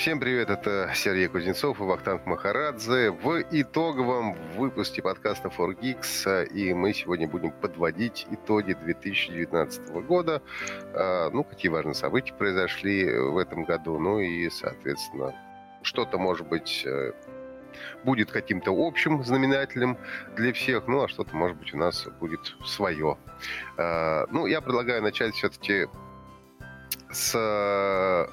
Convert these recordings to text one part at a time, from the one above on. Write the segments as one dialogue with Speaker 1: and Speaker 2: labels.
Speaker 1: Всем привет, это Сергей Кузнецов и Вахтанг Махарадзе в итоговом выпуске подкаста 4Geeks. И мы сегодня будем подводить итоги 2019 года. А, ну, какие важные события произошли в этом году. Ну и, соответственно, что-то, может быть, э, будет каким-то общим знаменателем для всех, ну а что-то, может быть, у нас будет свое. Ну, я предлагаю начать все-таки с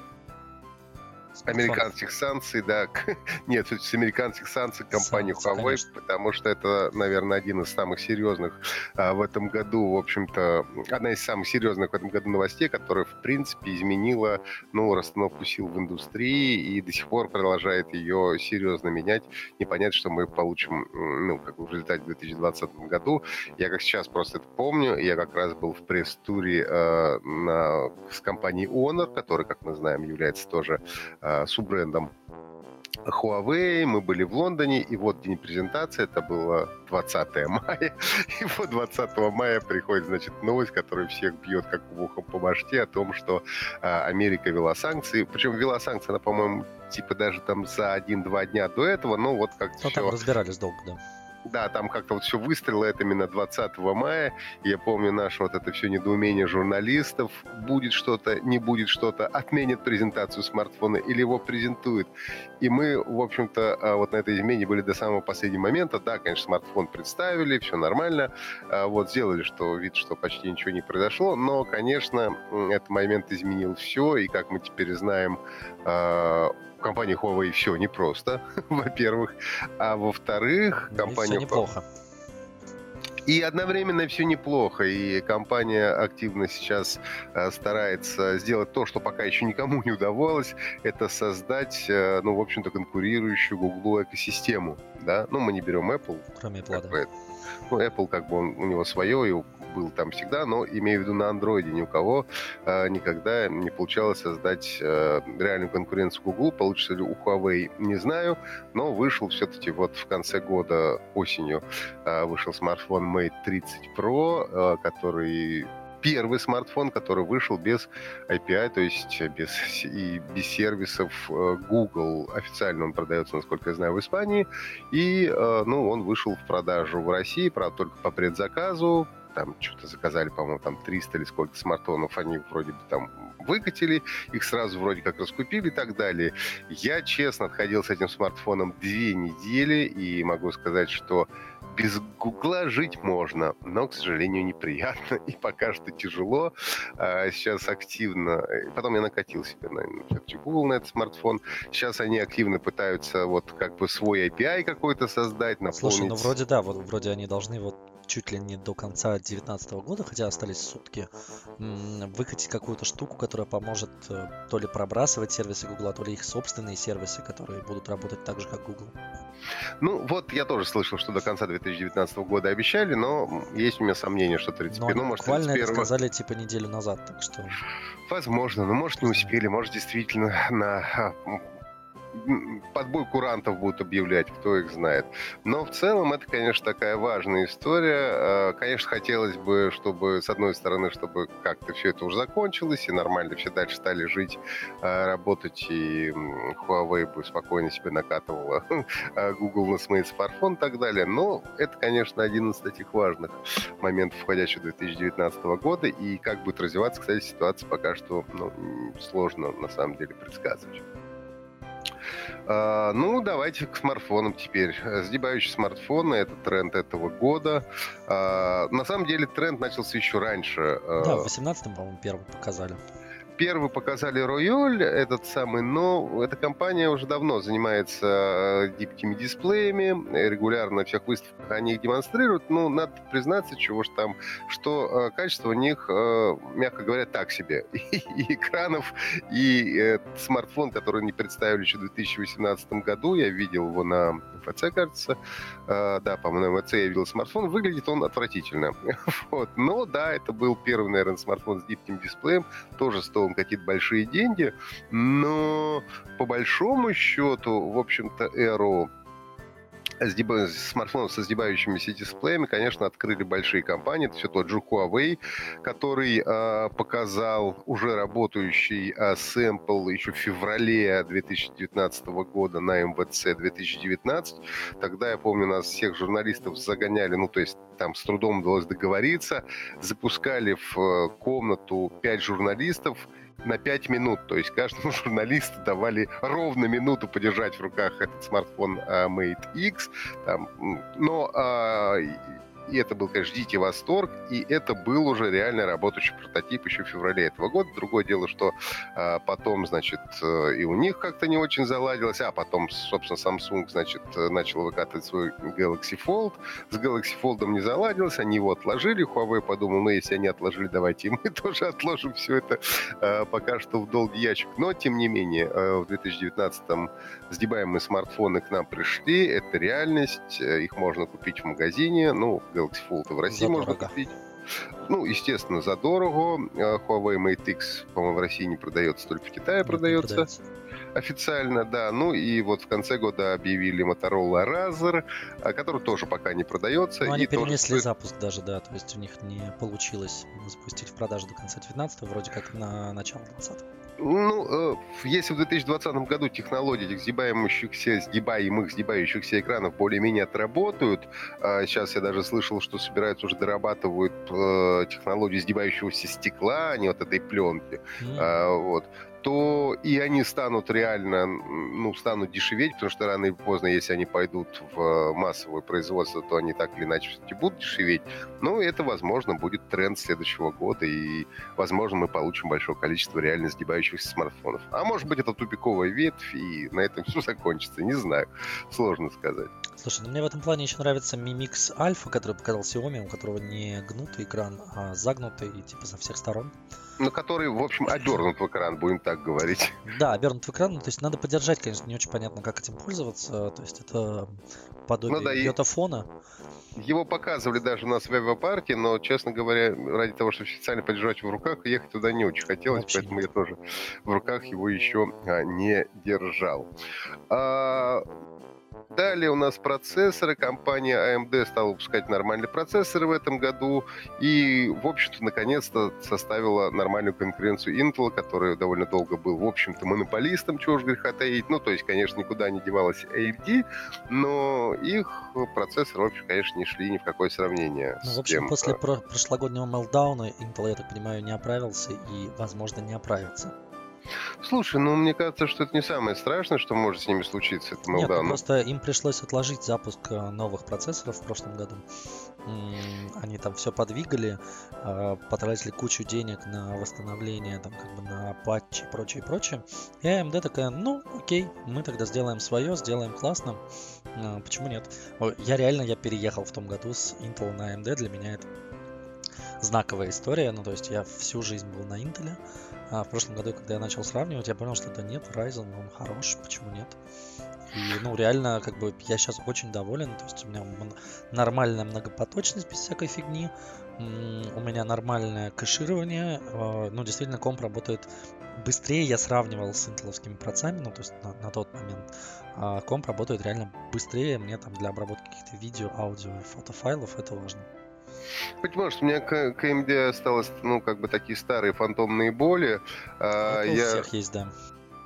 Speaker 1: американских санкций, да, нет, с американских санкций компании Huawei, конечно. потому что это, наверное, один из самых серьезных а, в этом году, в общем-то, одна из самых серьезных в этом году новостей, которая, в принципе, изменила, ну, расстановку сил в индустрии и до сих пор продолжает ее серьезно менять. Непонятно, что мы получим, ну, как в результате в 2020 году. Я как сейчас просто это помню, я как раз был в пресс-туре э, на, с компанией Honor, которая, как мы знаем, является тоже э, суббрендом Huawei, мы были в Лондоне, и вот день презентации, это было 20 мая, и вот 20 мая приходит, значит, новость, которая всех бьет как в ухо по башке, о том, что э, Америка вела санкции, причем вела санкции, она, по-моему, типа даже там за один-два дня до этого, но вот как-то
Speaker 2: ну, там разбирались долго, да.
Speaker 1: Да, там как-то вот все выстрелило, это именно 20 мая. Я помню наше вот это все недоумение журналистов. Будет что-то, не будет что-то, отменят презентацию смартфона или его презентуют. И мы, в общем-то, а, вот на этой измене были до самого последнего момента. Да, конечно, смартфон представили, все нормально. А, вот сделали, что вид, что почти ничего не произошло. Но, конечно, этот момент изменил все. И как мы теперь знаем, а, компании Huawei все непросто, во-первых. А во-вторых, компания... Все
Speaker 2: неплохо.
Speaker 1: И одновременно все неплохо, и компания активно сейчас э, старается сделать то, что пока еще никому не удавалось, это создать, э, ну, в общем-то, конкурирующую Google экосистему, да. Ну, мы не берем Apple.
Speaker 2: Кроме Apple, да.
Speaker 1: Ну, Apple, как бы, он, у него свое, и был там всегда, но имею в виду на андроиде ни у кого э, никогда не получалось создать э, реальную конкуренцию Google. Получится ли у Huawei, не знаю, но вышел все-таки вот в конце года осенью э, вышел смартфон Mate 30 Pro, э, который первый смартфон, который вышел без API, то есть без, и без сервисов э, Google. Официально он продается, насколько я знаю, в Испании. И э, ну, он вышел в продажу в России, правда, только по предзаказу там что-то заказали, по-моему, там 300 или сколько смартфонов они вроде бы там выкатили, их сразу вроде как раскупили и так далее. Я, честно, отходил с этим смартфоном две недели и могу сказать, что без Гугла жить можно, но, к сожалению, неприятно и пока что тяжело. А сейчас активно... Потом я накатил себе, все-таки Google на этот смартфон. Сейчас они активно пытаются вот как бы свой API какой-то создать, наполнить...
Speaker 2: Слушай, ну вроде да, вот вроде они должны вот чуть ли не до конца 2019 года, хотя остались сутки, выкатить какую-то штуку, которая поможет э, то ли пробрасывать сервисы Google, то ли их собственные сервисы, которые будут работать так же, как Google.
Speaker 1: Ну, вот я тоже слышал, что до конца 2019 года обещали, но есть у меня сомнения, что 31,
Speaker 2: ну, может, буквально 31... это сказали типа неделю назад, так что...
Speaker 1: Возможно, но может не успели, может действительно на а, подбой курантов будут объявлять, кто их знает. Но в целом это, конечно, такая важная история. Э, конечно, хотелось бы, чтобы, с одной стороны, чтобы как-то все это уже закончилось, и нормально все дальше стали жить, э, работать, и Huawei бы спокойно себе накатывала э, Google на свои смартфон и так далее. Но это, конечно, один из таких важных моментов входящего 2019 года, и как будет развиваться, кстати, ситуация пока что ну, сложно, на самом деле, предсказывать. А, ну, давайте к смартфонам теперь. Сгибающие смартфоны – это тренд этого года. А, на самом деле тренд начался еще раньше.
Speaker 2: Да, в 18-м, по-моему, первым показали
Speaker 1: первый показали Royol, этот самый, но эта компания уже давно занимается э, гибкими дисплеями, регулярно на всех выставках они их демонстрируют, но надо признаться, чего ж там, что э, качество у них, э, мягко говоря, так себе. И экранов, и смартфон, который они представили еще в 2018 году, я видел его на ФЦ, кажется, да, по-моему, МЦ я видел смартфон, выглядит он отвратительно. вот. Но да, это был первый, наверное, смартфон с гибким дисплеем, тоже стоил какие-то большие деньги, но по большому счету, в общем-то, эру смартфонов со сгибающимися дисплеями, конечно, открыли большие компании. Это все тот же Huawei, который э, показал уже работающий э, сэмпл еще в феврале 2019 года на МВЦ 2019. Тогда, я помню, нас всех журналистов загоняли, ну, то есть там с трудом удалось договориться, запускали в э, комнату пять журналистов, на 5 минут. То есть каждому журналисту давали ровно минуту подержать в руках этот смартфон uh, Mate X. Там, но uh, и это был, конечно, дикий восторг, и это был уже реально работающий прототип еще в феврале этого года. Другое дело, что а, потом, значит, э, и у них как-то не очень заладилось, а потом, собственно, Samsung, значит, начал выкатывать свой Galaxy Fold. С Galaxy Fold не заладилось, они его отложили. Huawei подумал, ну, если они отложили, давайте и мы тоже отложим все это а, пока что в долгий ящик. Но, тем не менее, а, в 2019-м сгибаемые смартфоны к нам пришли, это реальность, э, их можно купить в магазине, ну, Galaxy Fold в России Задорого. можно купить. Ну, естественно, задорого. Huawei Mate X, по-моему, в России не продается, только в Китае продается. продается. Официально, да. Ну и вот в конце года объявили Motorola Razer, который тоже пока не продается.
Speaker 2: Но они перенесли тоже... запуск даже, да. То есть у них не получилось запустить в продажу до конца 19 вроде как на начало 20
Speaker 1: ну, э, если в 2020 году технологии этих сгибающихся, сгибаемых, сгибающихся экранов более-менее отработают, а сейчас я даже слышал, что собираются уже дорабатывают э, технологию сгибающегося стекла, а не вот этой пленки, mm. а, вот, то и они станут реально, ну, станут дешеветь, потому что рано или поздно, если они пойдут в массовое производство, то они так или иначе все-таки будут дешеветь. Ну, это, возможно, будет тренд следующего года, и, возможно, мы получим большое количество реально сгибающихся смартфонов. А может быть, это тупиковая ветвь, и на этом все закончится, не знаю. Сложно сказать.
Speaker 2: Слушай, ну мне в этом плане еще нравится Mi Mix Alpha, который показал Xiaomi, у которого не гнутый экран, а загнутый, типа со всех сторон.
Speaker 1: Ну, который, в общем, обернут в экран, будем так говорить.
Speaker 2: Да, обернут в экран, ну, то есть надо поддержать, конечно, не очень понятно, как этим пользоваться, то есть это подобие ну, да, йотафона.
Speaker 1: Его показывали даже у нас в Эвопарке, но, честно говоря, ради того, чтобы официально подержать его в руках, ехать туда не очень хотелось, Вообще поэтому нет. я тоже в руках его еще а, не держал. А, Далее у нас процессоры. Компания AMD стала выпускать нормальные процессоры в этом году. И, в общем-то, наконец-то составила нормальную конкуренцию Intel, который довольно долго был, в общем-то, монополистом, чего уж греха таить. Ну, то есть, конечно, никуда не девалась AMD, но их процессоры, в общем, конечно, не шли ни в какое сравнение
Speaker 2: ну, в общем, тем, после про- прошлогоднего мелдауна Intel, я так понимаю, не оправился и, возможно, не оправится.
Speaker 1: Слушай, ну мне кажется, что это не самое страшное, что может с ними случиться. Это
Speaker 2: Нет, ну, просто им пришлось отложить запуск э, новых процессоров в прошлом году. Они там все подвигали, а, потратили кучу денег на восстановление, там как бы на патчи и прочее, прочее. И AMD такая, ну окей, мы тогда сделаем свое, сделаем классно. А, почему нет? Я реально, я переехал в том году с Intel на AMD, для меня это знаковая история. Ну, то есть я всю жизнь был на Intel. А в прошлом году, когда я начал сравнивать, я понял, что да нет, Ryzen, он хорош, почему нет? И, ну, реально, как бы, я сейчас очень доволен, то есть у меня нормальная многопоточность без всякой фигни, у меня нормальное кэширование, а, ну, действительно, комп работает быстрее, я сравнивал с интеловскими процами, ну, то есть на, на тот момент, а комп работает реально быстрее, мне там для обработки каких-то видео, аудио и фотофайлов это важно.
Speaker 1: Быть может, у меня к, к AMD осталось, ну, как бы такие старые фантомные боли.
Speaker 2: А, Это я... у всех есть, да.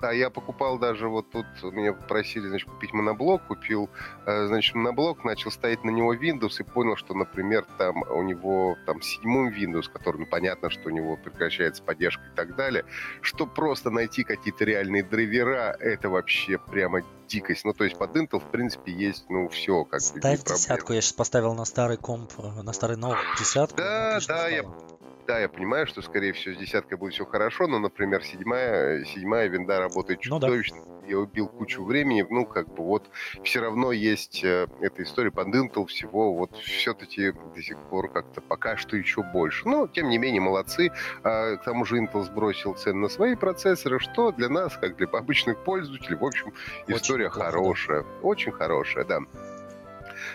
Speaker 1: Да, я покупал даже вот тут, меня попросили, значит, купить моноблок, купил, э, значит, моноблок, начал ставить на него Windows и понял, что, например, там у него там седьмой Windows, который, ну, понятно, что у него прекращается поддержка и так далее, что просто найти какие-то реальные драйвера, это вообще прямо дикость. Ну, то есть под Intel, в принципе, есть, ну, все, как
Speaker 2: Ставь десятку, я сейчас поставил на старый комп, э, на старый ноут десятку.
Speaker 1: Да, да, я да, я понимаю, что, скорее всего, с десяткой будет все хорошо, но, например, седьмая, седьмая винда работает чудовищно. Ну, да. Я убил кучу времени, ну, как бы вот все равно есть э, эта история под Intel всего, вот все-таки до сих пор как-то пока что еще больше. Но, тем не менее, молодцы. А, к тому же Intel сбросил цены на свои процессоры, что для нас, как для обычных пользователей, в общем, история очень хорошая. Очень хорошая, да.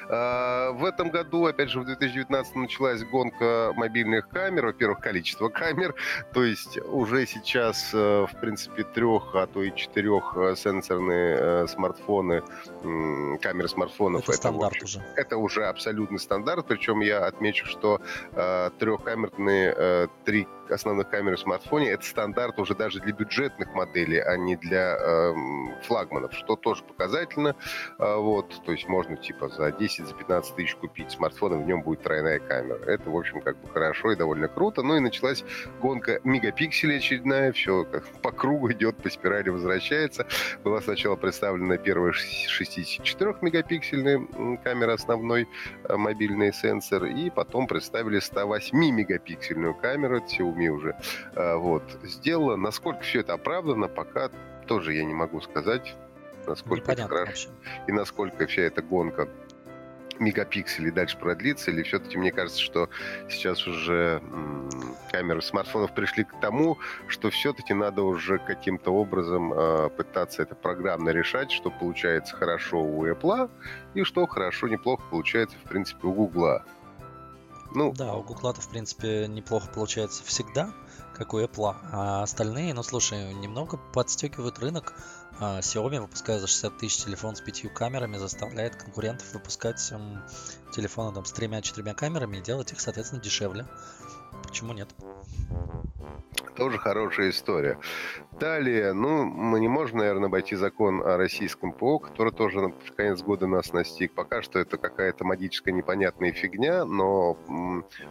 Speaker 1: А, в этом году, опять же, в 2019 началась гонка мобильных камер. Во-первых, количество камер. То есть уже сейчас, э, в принципе, трех, а то и четырех э, сенсорные э, смартфоны, камеры смартфонов.
Speaker 2: Это, это стандарт общем, уже.
Speaker 1: Это уже абсолютный стандарт. Причем я отмечу, что трехкамерные, три основных камер в смартфоне это стандарт уже даже для бюджетных моделей, а не для э, флагманов, что тоже показательно. Э, вот, то есть можно типа за 10-15 тысяч купить смартфон, и в нем будет тройная камера. Это, в общем, как бы хорошо и довольно круто. Ну и началась гонка мегапикселей очередная, все как по кругу идет, по спирали возвращается. Была сначала представлена первая 64-мегапиксельная камера основной, э, мобильный сенсор, и потом представили 108-мегапиксельную камеру, это Xiaomi уже а, вот, сделала. Насколько все это оправдано, пока тоже я не могу сказать, насколько Непонятно это хорошо. Вообще. И насколько вся эта гонка мегапикселей дальше продлится, или все-таки мне кажется, что сейчас уже камеры смартфонов пришли к тому, что все-таки надо уже каким-то образом э, пытаться это программно решать, что получается хорошо у Apple, и что хорошо, неплохо получается, в принципе, у Google.
Speaker 2: Ну, да, у Google, в принципе, неплохо получается всегда, как у Apple. А остальные, ну слушай, немного подстегивают рынок. А, Xiaomi, выпуская за 60 тысяч телефон с пятью камерами, заставляет конкурентов выпускать м, телефоны там, с тремя-четырьмя камерами и делать их, соответственно, дешевле. Почему нет?
Speaker 1: Тоже хорошая история. Далее, ну, мы не можем, наверное, обойти закон о российском ПО, который тоже на конец года нас настиг. Пока что это какая-то магическая непонятная фигня, но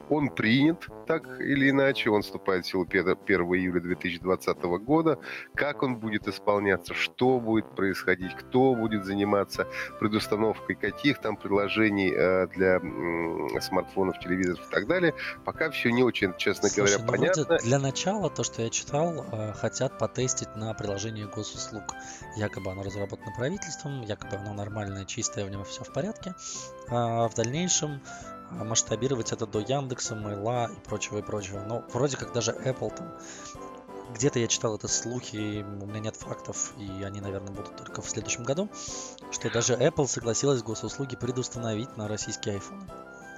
Speaker 1: он принят так или иначе. Он вступает в силу 1 июля 2020 года. Как он будет исполняться, что будет происходить, кто будет заниматься предустановкой каких там приложений э, для смартфонов, телевизоров и так далее, пока все не очень, честно Слушай, говоря, ну понятно.
Speaker 2: Для начала то, что я читал, э, хотят потестить на приложении госуслуг. Якобы оно разработано правительством, якобы оно нормальное, чистое, в нем все в порядке. А в дальнейшем а, масштабировать это до Яндекса, Мейла и прочего, и прочего. Но вроде как даже Apple там где-то я читал это слухи, у меня нет фактов, и они, наверное, будут только в следующем году, что даже Apple согласилась госуслуги предустановить на российские iPhone.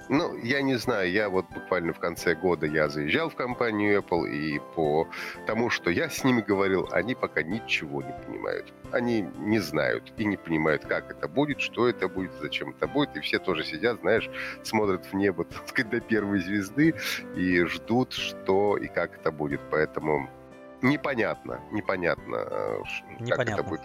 Speaker 1: Ну, я не знаю, я вот буквально в конце года я заезжал в компанию Apple, и по тому, что я с ними говорил, они пока ничего не понимают. Они не знают и не понимают, как это будет, что это будет, зачем это будет, и все тоже сидят, знаешь, смотрят в небо, так сказать, до первой звезды и ждут, что и как это будет. Поэтому непонятно, непонятно, непонятно, как это будет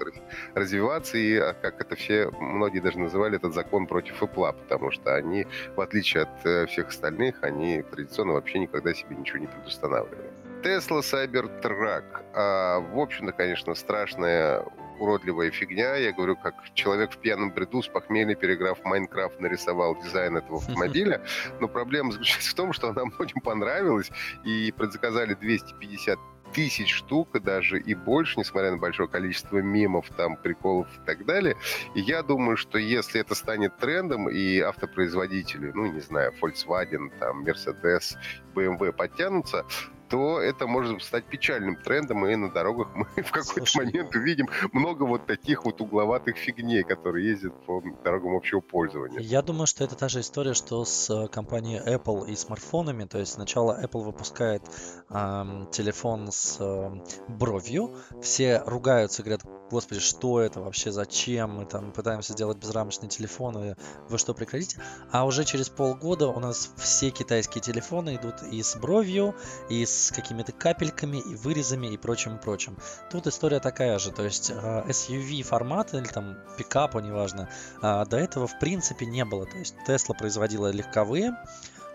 Speaker 1: развиваться, и а, как это все, многие даже называли этот закон против Apple, потому что они, в отличие от э, всех остальных, они традиционно вообще никогда себе ничего не предустанавливали. Tesla Cybertruck. А, в общем-то, конечно, страшная уродливая фигня. Я говорю, как человек в пьяном бреду с похмелья, переграв Майнкрафт, нарисовал дизайн этого автомобиля. Но проблема заключается в том, что она многим понравилась, и предзаказали 250 тысяч штук даже и больше, несмотря на большое количество мемов, там, приколов и так далее. И я думаю, что если это станет трендом, и автопроизводители, ну, не знаю, Volkswagen, там, Mercedes, BMW подтянутся, то это может стать печальным трендом, и на дорогах мы в какой-то момент увидим много вот таких вот угловатых фигней, которые ездят по дорогам общего пользования.
Speaker 2: Я думаю, что это та же история, что с э, компанией Apple и смартфонами. То есть сначала Apple выпускает э, телефон с э, бровью, все ругаются, говорят, господи, что это вообще, зачем, мы там пытаемся сделать безрамочный телефон, и вы что, прекратите? А уже через полгода у нас все китайские телефоны идут и с бровью, и с какими-то капельками, и вырезами, и прочим-прочим. Тут история такая же, то есть а, SUV формат или там пикапа, неважно, а, до этого в принципе не было. То есть Tesla производила легковые,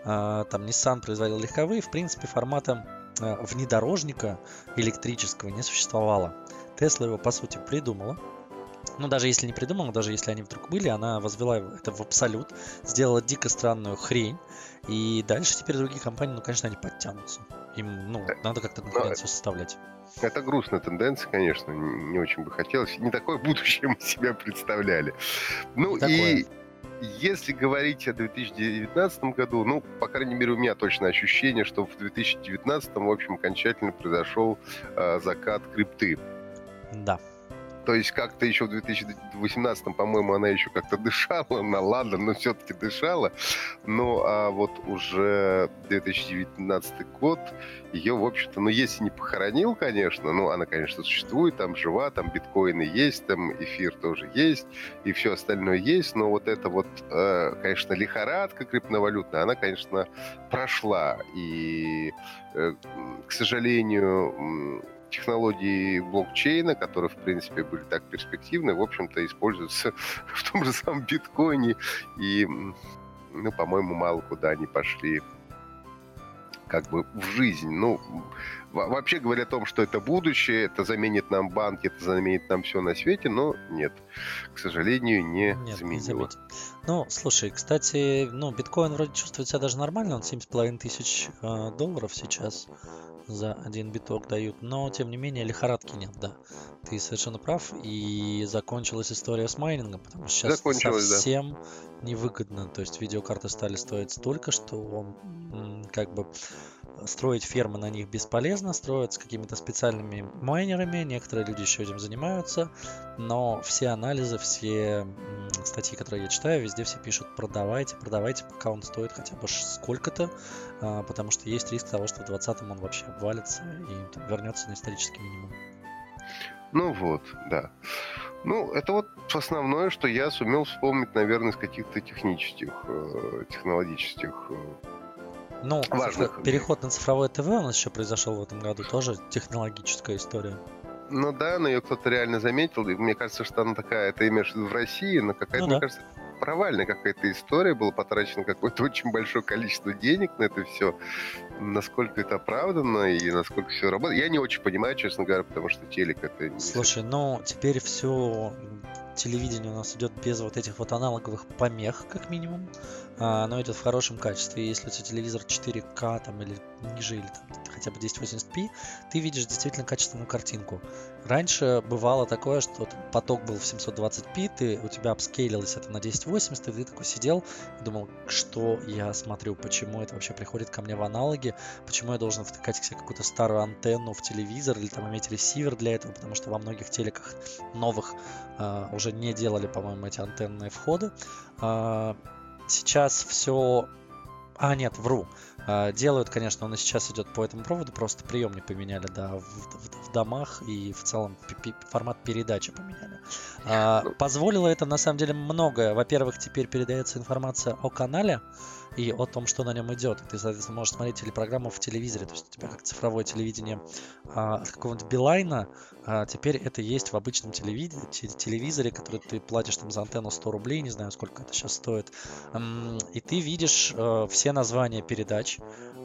Speaker 2: а, там Nissan производил легковые, в принципе формата внедорожника электрического не существовало. Тесла его, по сути, придумала. Ну, даже если не придумала, даже если они вдруг были, она возвела это в абсолют, сделала дико странную хрень, и дальше теперь другие компании, ну, конечно, они подтянутся. Им, ну, надо как-то конкуренцию составлять.
Speaker 1: Это грустная тенденция, конечно, не очень бы хотелось. Не такое будущее мы себя представляли. Ну и если говорить о 2019 году, ну, по крайней мере, у меня точно ощущение, что в 2019, в общем, окончательно произошел э, закат крипты.
Speaker 2: Да.
Speaker 1: То есть как-то еще в 2018, по-моему, она еще как-то дышала, на ладно, но все-таки дышала. Ну, а вот уже 2019 год ее, в общем-то, ну, если не похоронил, конечно, ну, она, конечно, существует, там жива, там биткоины есть, там эфир тоже есть, и все остальное есть, но вот это вот, э, конечно, лихорадка криптовалютная, она, конечно, прошла, и, э, к сожалению, технологии блокчейна, которые, в принципе, были так перспективны, в общем-то, используются в том же самом биткоине, и, ну, по-моему, мало куда они пошли как бы в жизнь. Ну, вообще говоря о том, что это будущее, это заменит нам банки, это заменит нам все на свете, но нет, к сожалению, не нет, заменило. Не
Speaker 2: ну, слушай, кстати, ну, биткоин вроде чувствует себя даже нормально, он 7,5 тысяч э, долларов сейчас за один биток дают, но тем не менее лихорадки нет, да. Ты совершенно прав, и закончилась история с майнингом, потому что сейчас совсем да. невыгодно, то есть видеокарты стали стоить столько, что как бы строить фермы на них бесполезно, строят с какими-то специальными майнерами, некоторые люди еще этим занимаются, но все анализы, все статьи, которые я читаю, везде все пишут продавайте, продавайте, пока он стоит хотя бы сколько-то, а, потому что есть риск того, что в 20-м он вообще обвалится и вернется на исторический минимум.
Speaker 1: Ну вот, да. Ну, это вот основное, что я сумел вспомнить, наверное, из каких-то технических, э, технологических э,
Speaker 2: ну, важных. переход на цифровое ТВ у нас еще произошел в этом году, тоже технологическая история.
Speaker 1: Ну да, но ее кто-то реально заметил, и мне кажется, что она такая, это имеешь в виду в России, но какая-то, ну, мне да. кажется, провальная какая-то история, было потрачено какое-то очень большое количество денег на это все. Насколько это оправдано и насколько все работает, я не очень понимаю, честно говоря, потому что телек это...
Speaker 2: Слушай, ну теперь все телевидение у нас идет без вот этих вот аналоговых помех, как минимум. А, оно идет в хорошем качестве. Если у тебя телевизор 4К там, или ниже, или там, хотя бы 1080p, ты видишь действительно качественную картинку. Раньше бывало такое, что поток был в 720p, ты, у тебя апскейлилось это на 1080, и ты такой сидел и думал, что я смотрю, почему это вообще приходит ко мне в аналоге, почему я должен втыкать себе какую-то старую антенну в телевизор или там иметь ресивер для этого, потому что во многих телеках новых uh, уже не делали, по-моему, эти антенные входы. Uh, сейчас все... А, нет, вру. А, делают, конечно, он и сейчас идет по этому проводу, просто приемник поменяли, да, в, в, в домах и в целом формат передачи поменяли. А, ну. позволило это на самом деле многое. Во-первых, теперь передается информация о канале, и о том, что на нем идет. ты, соответственно, можешь смотреть телепрограмму в телевизоре. То есть у тебя как цифровое телевидение а, от какого-нибудь Билайна, а теперь это есть в обычном телевид... телевизоре, который ты платишь там за антенну 100 рублей, не знаю, сколько это сейчас стоит. И ты видишь э, все названия передач,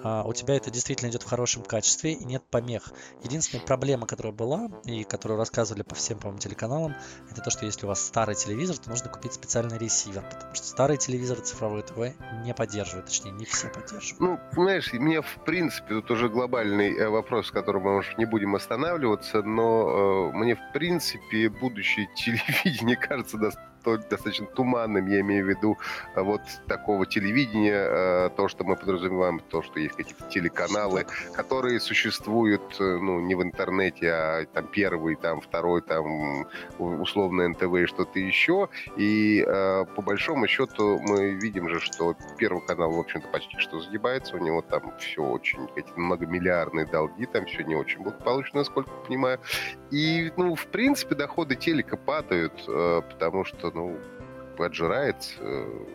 Speaker 2: а, у тебя это действительно идет в хорошем качестве и нет помех. Единственная проблема, которая была и которую рассказывали по всем, по-моему, телеканалам, это то, что если у вас старый телевизор, то нужно купить специальный ресивер, потому что старый телевизор цифровой ТВ не поддерживает, точнее, не все поддерживают.
Speaker 1: Ну, понимаешь, мне в принципе тут уже глобальный э, вопрос, с которым мы, может, не будем останавливаться, но э, мне в принципе будущее телевидение кажется достаточно достаточно туманным, я имею в виду а, вот такого телевидения, а, то, что мы подразумеваем, то, что есть какие-то телеканалы, которые существуют, э, ну, не в интернете, а там первый, там второй, там условно НТВ и что-то еще. И э, по большому счету мы видим же, что первый канал, в общем-то, почти что загибается, у него там все очень, эти многомиллиардные долги, там все не очень благополучно, насколько понимаю. И, ну, в принципе, доходы телека падают, э, потому что, ну, поджирает э,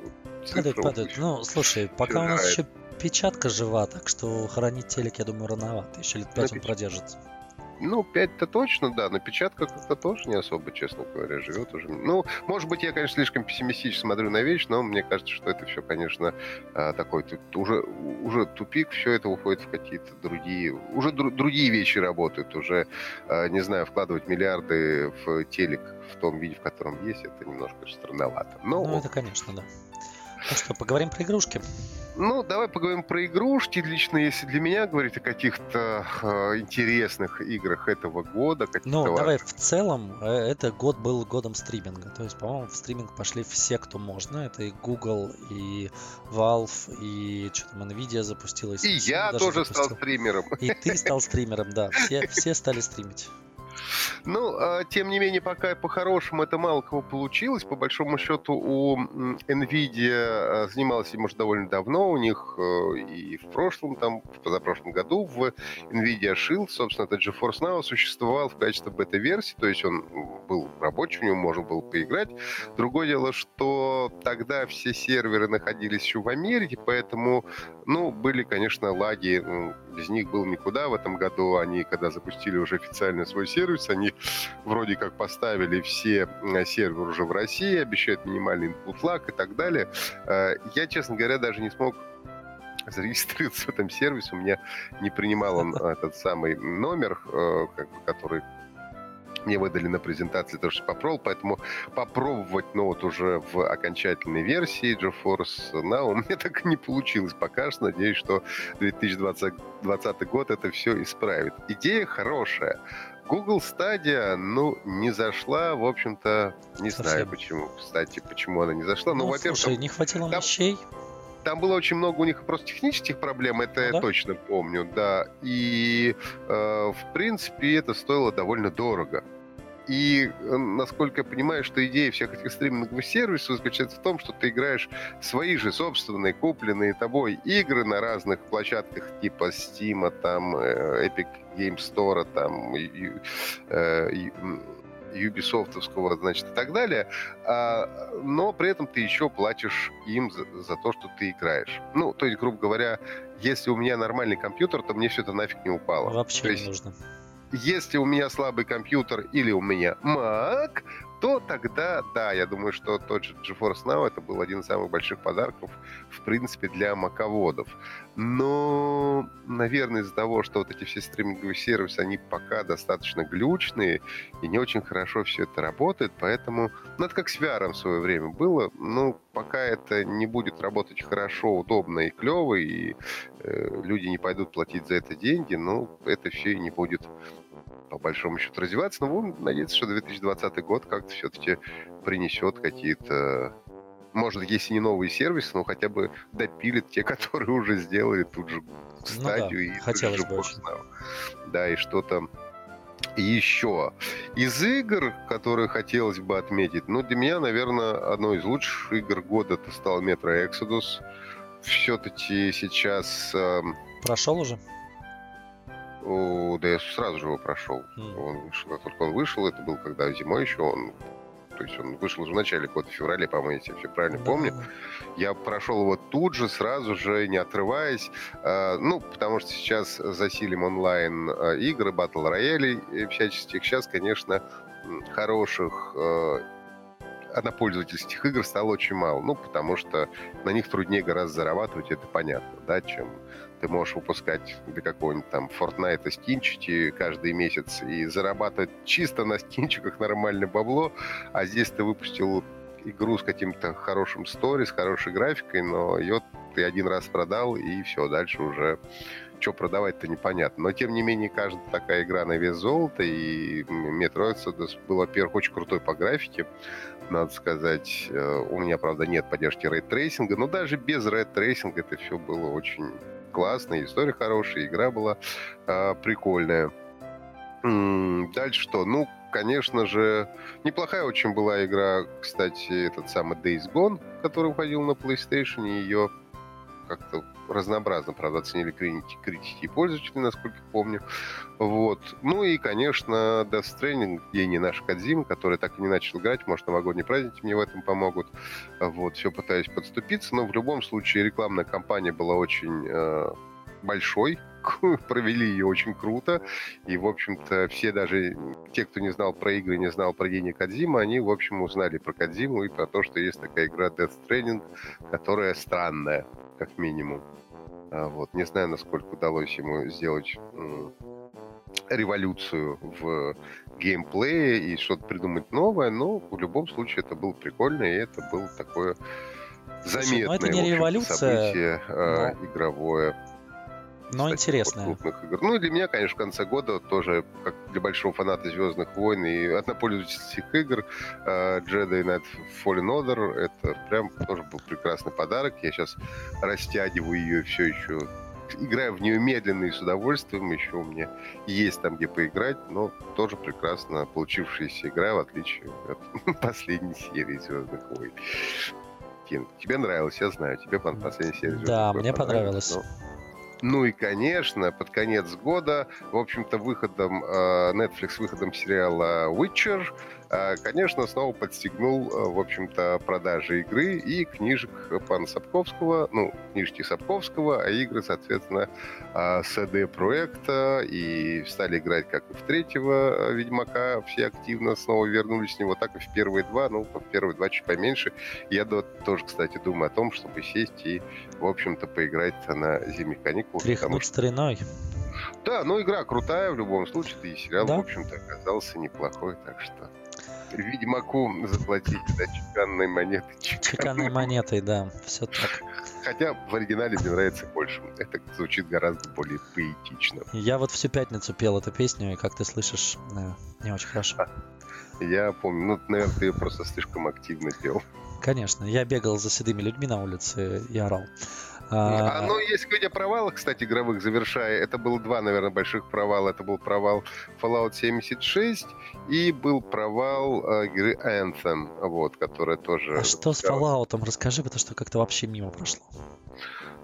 Speaker 2: Падает, падает. Ну, слушай, пока у нас еще печатка жива, так что хоронить телек, я думаю, рановато. Еще лет пять он продержится.
Speaker 1: Ну, 5-то точно, да, но печатка как-то тоже не особо, честно говоря, живет уже. Ну, может быть, я, конечно, слишком пессимистично смотрю на вещь, но мне кажется, что это все, конечно, а, такой уже, уже тупик, все это уходит в какие-то другие, уже дру- другие вещи работают, уже, а, не знаю, вкладывать миллиарды в телек в том виде, в котором есть, это немножко странновато.
Speaker 2: Но... Ну, это, конечно, да. Ну что, поговорим про игрушки?
Speaker 1: Ну, давай поговорим про игрушки. Лично, если для меня говорить о каких-то э, интересных играх этого года.
Speaker 2: Ну, давай в целом, э, это год был годом стриминга. То есть, по-моему, в стриминг пошли все, кто можно. Это и Google, и Valve, и что там, Nvidia запустилась.
Speaker 1: И я тоже запустил. стал стримером.
Speaker 2: И ты стал стримером, да. Все, все стали стримить.
Speaker 1: Ну, а, тем не менее, пока по-хорошему это мало кого получилось. По большому счету, у NVIDIA а, занималась им уже довольно давно. У них э, и в прошлом, там, в позапрошлом году в NVIDIA Shield, собственно, этот GeForce Now существовал в качестве бета-версии, то есть он был рабочий, у него можно было поиграть. Другое дело, что тогда все серверы находились еще в Америке, поэтому, ну, были, конечно, лаги, без них было никуда. В этом году они, когда запустили уже официально свой сервис, они вроде как поставили все серверы уже в России, обещают минимальный input lag и так далее. Э, я, честно говоря, даже не смог зарегистрироваться в этом сервисе. У меня не принимал он этот самый номер, э, который мне выдали на презентации то, что попробовал, поэтому попробовать, ну вот уже в окончательной версии GeForce Now у меня так и не получилось пока что. Надеюсь, что 2020 2020 год это все исправит. Идея хорошая. Google Stadia, ну, не зашла, в общем-то, не Совсем. знаю почему, кстати, почему она не зашла.
Speaker 2: Ну, ну во-первых, слушай, там, не хватило там, мощей.
Speaker 1: Там было очень много у них просто технических проблем, это ну, я да? точно помню, да. И, э, в принципе, это стоило довольно дорого. И, э, насколько я понимаю, что идея всех этих стриминговых сервисов заключается в том, что ты играешь свои же собственные, купленные тобой игры на разных площадках типа Steam, там, э, Epic Game Store, там, э, Ubisoftовского, значит, и так далее, а, но при этом ты еще платишь им за, за то, что ты играешь. Ну, то есть, грубо говоря, если у меня нормальный компьютер, то мне все это нафиг не упало.
Speaker 2: Вообще
Speaker 1: то
Speaker 2: не нужно.
Speaker 1: Если у меня слабый компьютер или у меня Mac, то тогда, да, я думаю, что тот же GeForce Now это был один из самых больших подарков, в принципе, для маководов. Но, наверное, из-за того, что вот эти все стриминговые сервисы, они пока достаточно глючные и не очень хорошо все это работает, поэтому, ну, это как с VR в свое время было, ну, пока это не будет работать хорошо, удобно и клево, и э, люди не пойдут платить за это деньги, ну, это все и не будет по большому счету развиваться, но будем надеяться, что 2020 год как-то все-таки принесет какие-то может, если не новые сервисы, но хотя бы допилит те, которые уже сделали тут же стадию
Speaker 2: ну да, и хотелось бы очень.
Speaker 1: Да, и что-то еще. Из игр, которые хотелось бы отметить, ну, для меня, наверное, одной из лучших игр года это стал Metro Exodus. Все-таки сейчас... Э,
Speaker 2: Прошел уже?
Speaker 1: Да я сразу же его прошел. Mm. Он вышел, как только он вышел, это был когда зимой еще, он то есть он вышел уже в начале года, в феврале, по-моему, если я все правильно да. помню. Я прошел его тут же, сразу же, не отрываясь. Э, ну, потому что сейчас засилим онлайн э, игры, батл рояли всяческих. Сейчас, конечно, хороших э, однопользовательских игр стало очень мало. Ну, потому что на них труднее гораздо зарабатывать, это понятно, да, чем ты можешь выпускать для какого-нибудь там Fortnite скинчики каждый месяц и зарабатывать чисто на скинчиках нормальное бабло, а здесь ты выпустил игру с каким-то хорошим стори, с хорошей графикой, но ее ты один раз продал, и все, дальше уже что продавать-то непонятно. Но, тем не менее, каждая такая игра на вес золота, и Metro Exodus был, во-первых, очень крутой по графике, надо сказать. Э, у меня, правда, нет поддержки рейтрейсинга, но даже без рейтрейсинга это все было очень классно, история хорошая, игра была э, прикольная. Дальше что? Ну, конечно же, неплохая очень была игра, кстати, этот самый Days Gone, который выходил на PlayStation, ее как-то разнообразно, правда, оценили критики, критики и пользователи, насколько помню. Вот. Ну и, конечно, Death Stranding, гений наш Кадзима, который так и не начал играть. Может, новогодние праздники мне в этом помогут. Вот, все пытаюсь подступиться, но в любом случае рекламная кампания была очень э, большой, провели ее очень круто. И, в общем-то, все даже те, кто не знал про игры, не знал про Гений Кадзима, они, в общем, узнали про Кадзиму и про то, что есть такая игра Death Stranding, которая странная, как минимум. А, вот. Не знаю, насколько удалось ему сделать революцию в геймплее и что-то придумать новое, но в любом случае это было прикольно, и это было такое заметное
Speaker 2: ну это не революция,
Speaker 1: событие э, но... игровое.
Speaker 2: Но интересно.
Speaker 1: Крупных игр. Ну для меня, конечно, в конце года тоже, как для большого фаната Звездных войн и однопользовательских игр, uh, Jedi Knight Fallen Order, это прям тоже был прекрасный подарок. Я сейчас растягиваю ее все еще играю в нее медленно и с удовольствием. Еще у меня есть там где поиграть, но тоже прекрасно получившаяся игра, в отличие от последней серии Звездных войн. тебе нравилось, я знаю, тебе последняя серия
Speaker 2: Звездных Да, мне понравилось. Но...
Speaker 1: Ну и, конечно, под конец года, в общем-то, выходом э, Netflix, выходом сериала Witcher, конечно, снова подстегнул, э, в общем-то, продажи игры и книжек пана Сапковского, ну, книжки Сапковского, а игры, соответственно, а, CD проекта, и стали играть как и в третьего э, Ведьмака, все активно снова вернулись с него, так и в первые два, ну, в первые два чуть поменьше. Я тоже, кстати, думаю о том, чтобы сесть и, в общем-то, поиграть на зимних каникулах.
Speaker 2: Тряхнуть что... стариной.
Speaker 1: Да, ну игра крутая в любом случае, и сериал, да? в общем-то, оказался неплохой, так что Ведьмаку заплатить, да, чеканной монетой.
Speaker 2: Чеканной монетой, да, все так.
Speaker 1: Хотя в оригинале мне нравится больше. Это звучит гораздо более поэтично.
Speaker 2: Я вот всю пятницу пел эту песню, и как ты слышишь, не очень хорошо.
Speaker 1: Я помню, ну, наверное, ты ее просто слишком активно пел.
Speaker 2: Конечно, я бегал за седыми людьми на улице и орал.
Speaker 1: А, ну, если говорить о провалах, кстати, игровых, завершая, это было два, наверное, больших провала. Это был провал Fallout 76 и был провал э, игры Anthem, вот, которая тоже...
Speaker 2: А что с Fallout? Расскажи, потому что как-то вообще мимо прошло.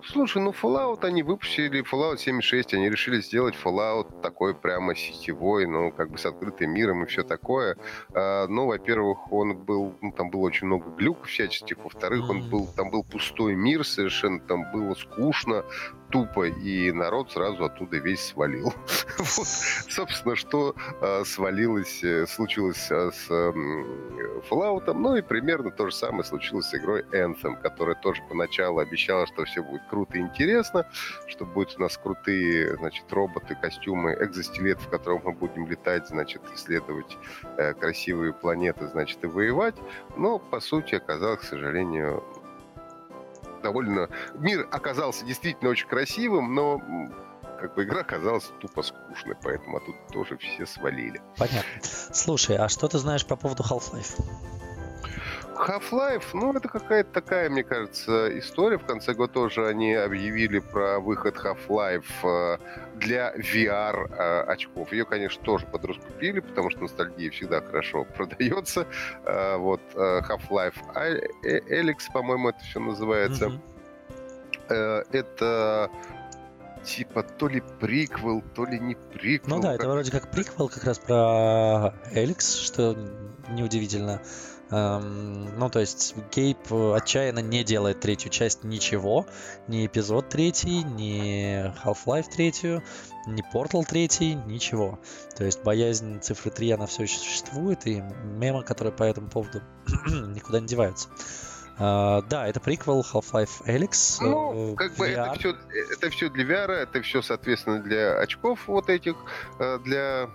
Speaker 1: Слушай, ну Fallout они выпустили, Fallout 76, они решили сделать Fallout такой прямо сетевой, ну, как бы с открытым миром и все такое. А, ну, во-первых, он был, ну, там было очень много глюков всяческих, во-вторых, он был, там был пустой мир совершенно, там было скучно, тупо, и народ сразу оттуда весь свалил. вот, собственно, что э, свалилось, э, случилось э, с э, Fallout, ну и примерно то же самое случилось с игрой Anthem, которая тоже поначалу обещала, что все будет круто и интересно, что будут у нас крутые, значит, роботы, костюмы, экзостилет, в котором мы будем летать, значит, исследовать э, красивые планеты, значит, и воевать. Но, по сути, оказалось, к сожалению, довольно... Мир оказался действительно очень красивым, но как бы игра оказалась тупо скучной, поэтому тут тоже все свалили.
Speaker 2: Понятно. Слушай, а что ты знаешь по поводу Half-Life?
Speaker 1: Half-Life, ну, это какая-то такая, мне кажется, история. В конце года тоже они объявили про выход Half-Life э, для VR э, очков. Ее, конечно, тоже подраскупили, потому что ностальгия всегда хорошо продается. Э, вот Half-Life Alex, по-моему, это все называется. Mm-hmm. Это типа то ли приквел, то ли не приквел.
Speaker 2: Ну да, это вроде как приквел как раз про Эликс, что неудивительно. Эм, ну, то есть Гейб отчаянно не делает третью часть ничего. Ни эпизод третий, ни Half-Life третью, ни Portal третий, ничего. То есть боязнь цифры 3, она все еще существует, и мемы, которые по этому поводу никуда не деваются. Uh, да, это приквел Half-Life Alyx.
Speaker 1: Ну, uh, как бы это все, это все для VR, это все, соответственно, для очков вот этих, uh, для,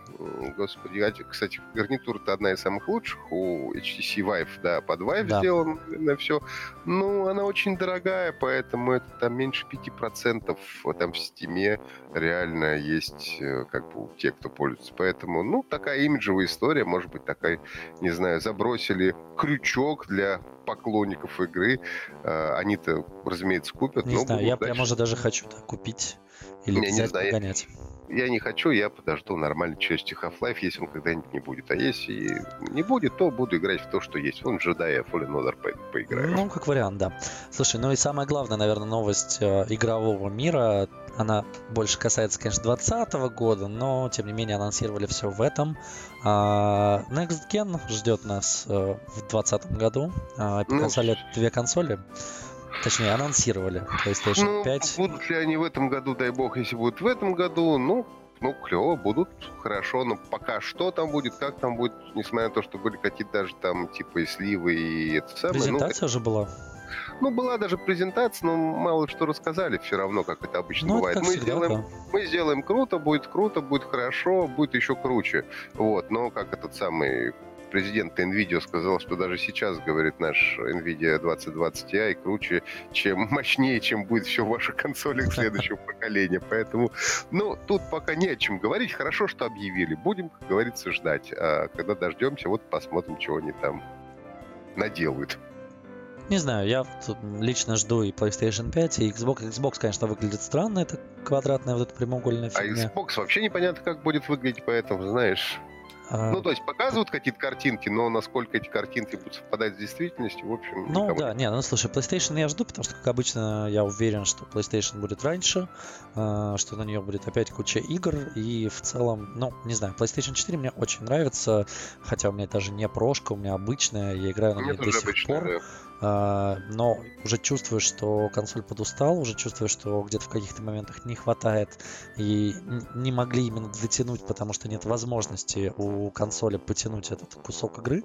Speaker 1: господи, а, кстати, гарнитура-то одна из самых лучших у HTC Vive, да, под Vive да. сделано на все. Ну, она очень дорогая, поэтому это там меньше 5% там в Steam реально есть э, как бы у тех, кто пользуется. Поэтому, ну, такая имиджевая история, может быть, такая, не знаю, забросили крючок для поклонников игры. Э, они-то, разумеется, купят.
Speaker 2: Не знаю, я прям уже даже хочу так купить или не, взять, не знаю, погонять.
Speaker 1: Я, я не хочу, я подожду нормальной части Half-Life, если он когда-нибудь не будет. А если не будет, то буду играть в то, что есть. Вон в Jedi Fallen Order по поиграю.
Speaker 2: Ну, как вариант, да. Слушай, ну и самая главная, наверное, новость э, игрового мира, она больше касается, конечно, 2020 года, но, тем не менее, анонсировали все в этом. Uh, Next Gen ждет нас uh, в 2020 году. Показали ну, две консоли. Точнее, анонсировали PlayStation
Speaker 1: ну, 5. Будут ли они в этом году, дай бог, если будут в этом году, ну, ну, клево, будут, хорошо, но пока что там будет, как там будет, несмотря на то, что были какие-то даже там типа и сливы, и это самое.
Speaker 2: Ну, Презентация
Speaker 1: ну,
Speaker 2: же была.
Speaker 1: Ну, была даже презентация, но мало что рассказали все равно, как это обычно ну, бывает. Это мы, всегда, сделаем, да. мы сделаем круто, будет круто, будет хорошо, будет еще круче. Вот, но как этот самый президент NVIDIA сказал, что даже сейчас, говорит наш NVIDIA 2020 Ti, круче, чем мощнее, чем будет все в ваших консолях следующего поколения. Поэтому, ну, тут пока не о чем говорить. Хорошо, что объявили. Будем, как говорится, ждать. А когда дождемся, вот посмотрим, чего они там наделают.
Speaker 2: Не знаю, я лично жду и PlayStation 5, и Xbox. Xbox, конечно, выглядит странно, это квадратная вот эта прямоугольная
Speaker 1: А
Speaker 2: фигня.
Speaker 1: Xbox вообще непонятно, как будет выглядеть, поэтому, знаешь...
Speaker 2: А,
Speaker 1: Ну, то есть показывают какие-то картинки, но насколько эти картинки будут совпадать с действительностью, в общем,
Speaker 2: Ну
Speaker 1: никому
Speaker 2: да, не, ну слушай, PlayStation я жду, потому что, как обычно, я уверен, что PlayStation будет раньше, а, что на нее будет опять куча игр, и в целом, ну, не знаю, PlayStation 4 мне очень нравится, хотя у меня даже не прошка, у меня обычная, я играю на ней до сих
Speaker 1: обычно,
Speaker 2: пор,
Speaker 1: да.
Speaker 2: А, но уже чувствую, что консоль подустала, уже чувствую, что где-то в каких-то моментах не хватает, и не могли именно дотянуть, потому что нет возможности у консоли потянуть этот кусок игры.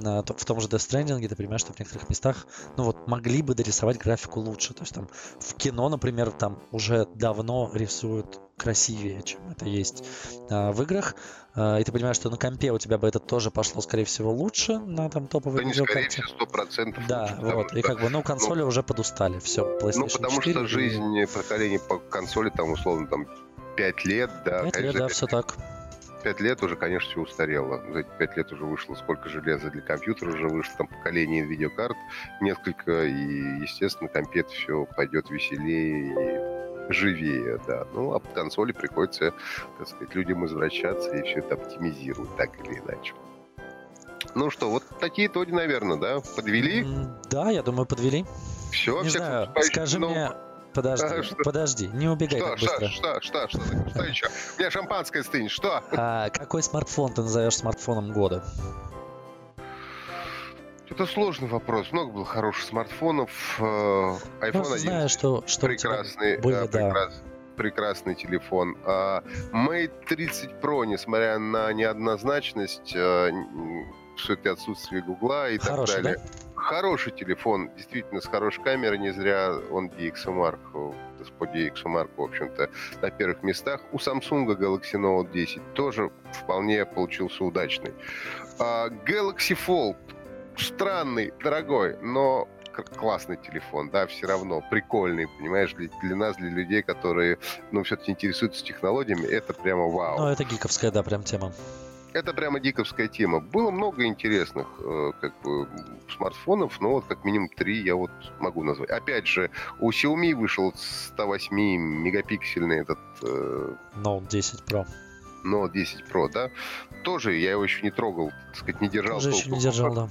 Speaker 2: То- В том же Death Stranding ты понимаешь, что в некоторых местах, ну вот, могли бы дорисовать графику лучше. То есть там в кино, например, там уже давно рисуют красивее, чем это есть а, в играх. А, и ты понимаешь, что на компе у тебя бы это тоже пошло, скорее всего, лучше на там топовой
Speaker 1: Да не скорее
Speaker 2: видеокарте.
Speaker 1: всего, сто процентов.
Speaker 2: Да,
Speaker 1: лучше, потому
Speaker 2: вот. И как бы, ну, консоли уже подустали. Все, PlayStation
Speaker 1: Ну, потому
Speaker 2: 4
Speaker 1: что
Speaker 2: и
Speaker 1: жизнь поколения по консоли, там, условно, там, 5 лет, да,
Speaker 2: пять лет,
Speaker 1: конечно,
Speaker 2: да,
Speaker 1: пять-
Speaker 2: все так.
Speaker 1: пять лет уже, конечно, все устарело. За эти пять лет уже вышло сколько железа для компьютера, уже вышло там поколение видеокарт несколько, и, естественно, компьютер все пойдет веселее и живее, да. Ну, а под консоли приходится, так сказать, людям извращаться и все это оптимизировать так или иначе. Ну что, вот такие итоги, наверное, да? Подвели?
Speaker 2: Да, я думаю, подвели.
Speaker 1: Все,
Speaker 2: Не знаю, скажи мне... Подожди,
Speaker 1: А, что?
Speaker 2: подожди, не убегай
Speaker 1: Что,
Speaker 2: так
Speaker 1: что,
Speaker 2: быстро.
Speaker 1: что, что, что, что, что еще? У меня шампанское стынет, что?
Speaker 2: А какой смартфон ты назовешь смартфоном года?
Speaker 1: Это сложный вопрос. Много было хороших смартфонов. Э, iPhone
Speaker 2: Просто
Speaker 1: 11
Speaker 2: знаю, что, что
Speaker 1: прекрасный,
Speaker 2: были, да.
Speaker 1: прекрас- прекрасный телефон. А Mate 30 Pro, несмотря на неоднозначность, э, все-таки отсутствие Гугла и
Speaker 2: Хороший,
Speaker 1: так далее. Хороший телефон, действительно, с хорошей камерой, не зря он DxOMark, э, по DxOMark, в общем-то, на первых местах. У Samsung Galaxy Note 10 тоже вполне получился удачный. А, Galaxy Fold странный, дорогой, но классный телефон, да, все равно, прикольный, понимаешь, для, для нас, для людей, которые, ну, все-таки интересуются технологиями, это прямо вау.
Speaker 2: Ну, это гиковская, да, прям тема.
Speaker 1: Это прямо диковская тема. Было много интересных э, как бы, смартфонов, но вот как минимум три я вот могу назвать. Опять же, у Xiaomi вышел 108 мегапиксельный этот э,
Speaker 2: Note 10 Pro.
Speaker 1: Note 10 Pro, да. Тоже я его еще не трогал, так сказать, не держал.
Speaker 2: Тоже еще не держал, да.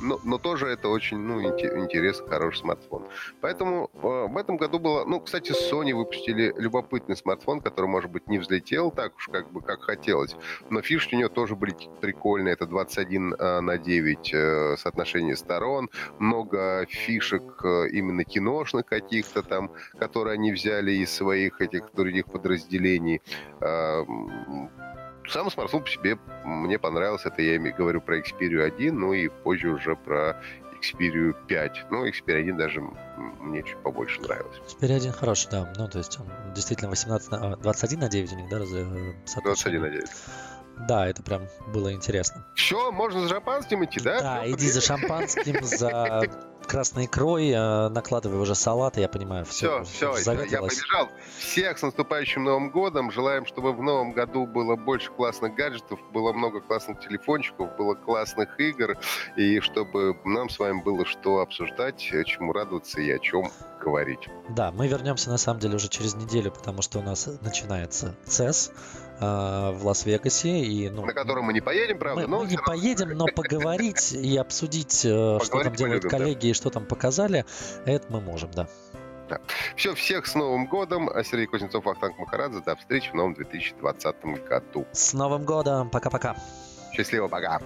Speaker 1: Но, но тоже это очень ну, инте- интересный, хороший смартфон. Поэтому э, в этом году было... Ну, кстати, Sony выпустили любопытный смартфон, который, может быть, не взлетел так уж, как бы, как хотелось. Но фишки у него тоже были прикольные. Это 21 э, на 9 э, соотношение сторон. Много фишек э, именно киношных каких-то там, которые они взяли из своих этих других подразделений. Э, сам смартфон по себе мне понравился. Это я говорю про Xperia 1, ну и позже уже про Xperia 5. Ну, Xperia 1 даже мне чуть побольше нравился.
Speaker 2: Теперь один хороший, да. Ну, то есть он действительно 18 на... а, 21 на 9 у них, да, раз, э,
Speaker 1: 21 на 9.
Speaker 2: Да, это прям было интересно.
Speaker 1: Все, можно за шампанским идти, да?
Speaker 2: Да, иди за шампанским, за красной икрой, э, накладывай уже салат, я понимаю,
Speaker 1: Все,
Speaker 2: все,
Speaker 1: все, я побежал. Всех с наступающим Новым годом. Желаем, чтобы в новом году было больше классных гаджетов, было много классных телефончиков, было классных игр, и чтобы нам с вами было что обсуждать, э, чему радоваться и о чем говорить.
Speaker 2: Да, мы вернемся на самом деле уже через неделю, потому что у нас начинается CES э, в Лас-Вегасе. И, ну,
Speaker 1: На котором мы не поедем, правда,
Speaker 2: мы,
Speaker 1: но
Speaker 2: мы не поедем, но поговорить и обсудить, э, что там делают
Speaker 1: любим, да.
Speaker 2: коллеги и что там показали, это мы можем, да.
Speaker 1: Все, всех с Новым годом. А Сергей Кузнецов, Вахтанг Махарадзе. До встречи в новом 2020 году.
Speaker 2: С Новым годом! Пока-пока!
Speaker 1: Счастливо, пока.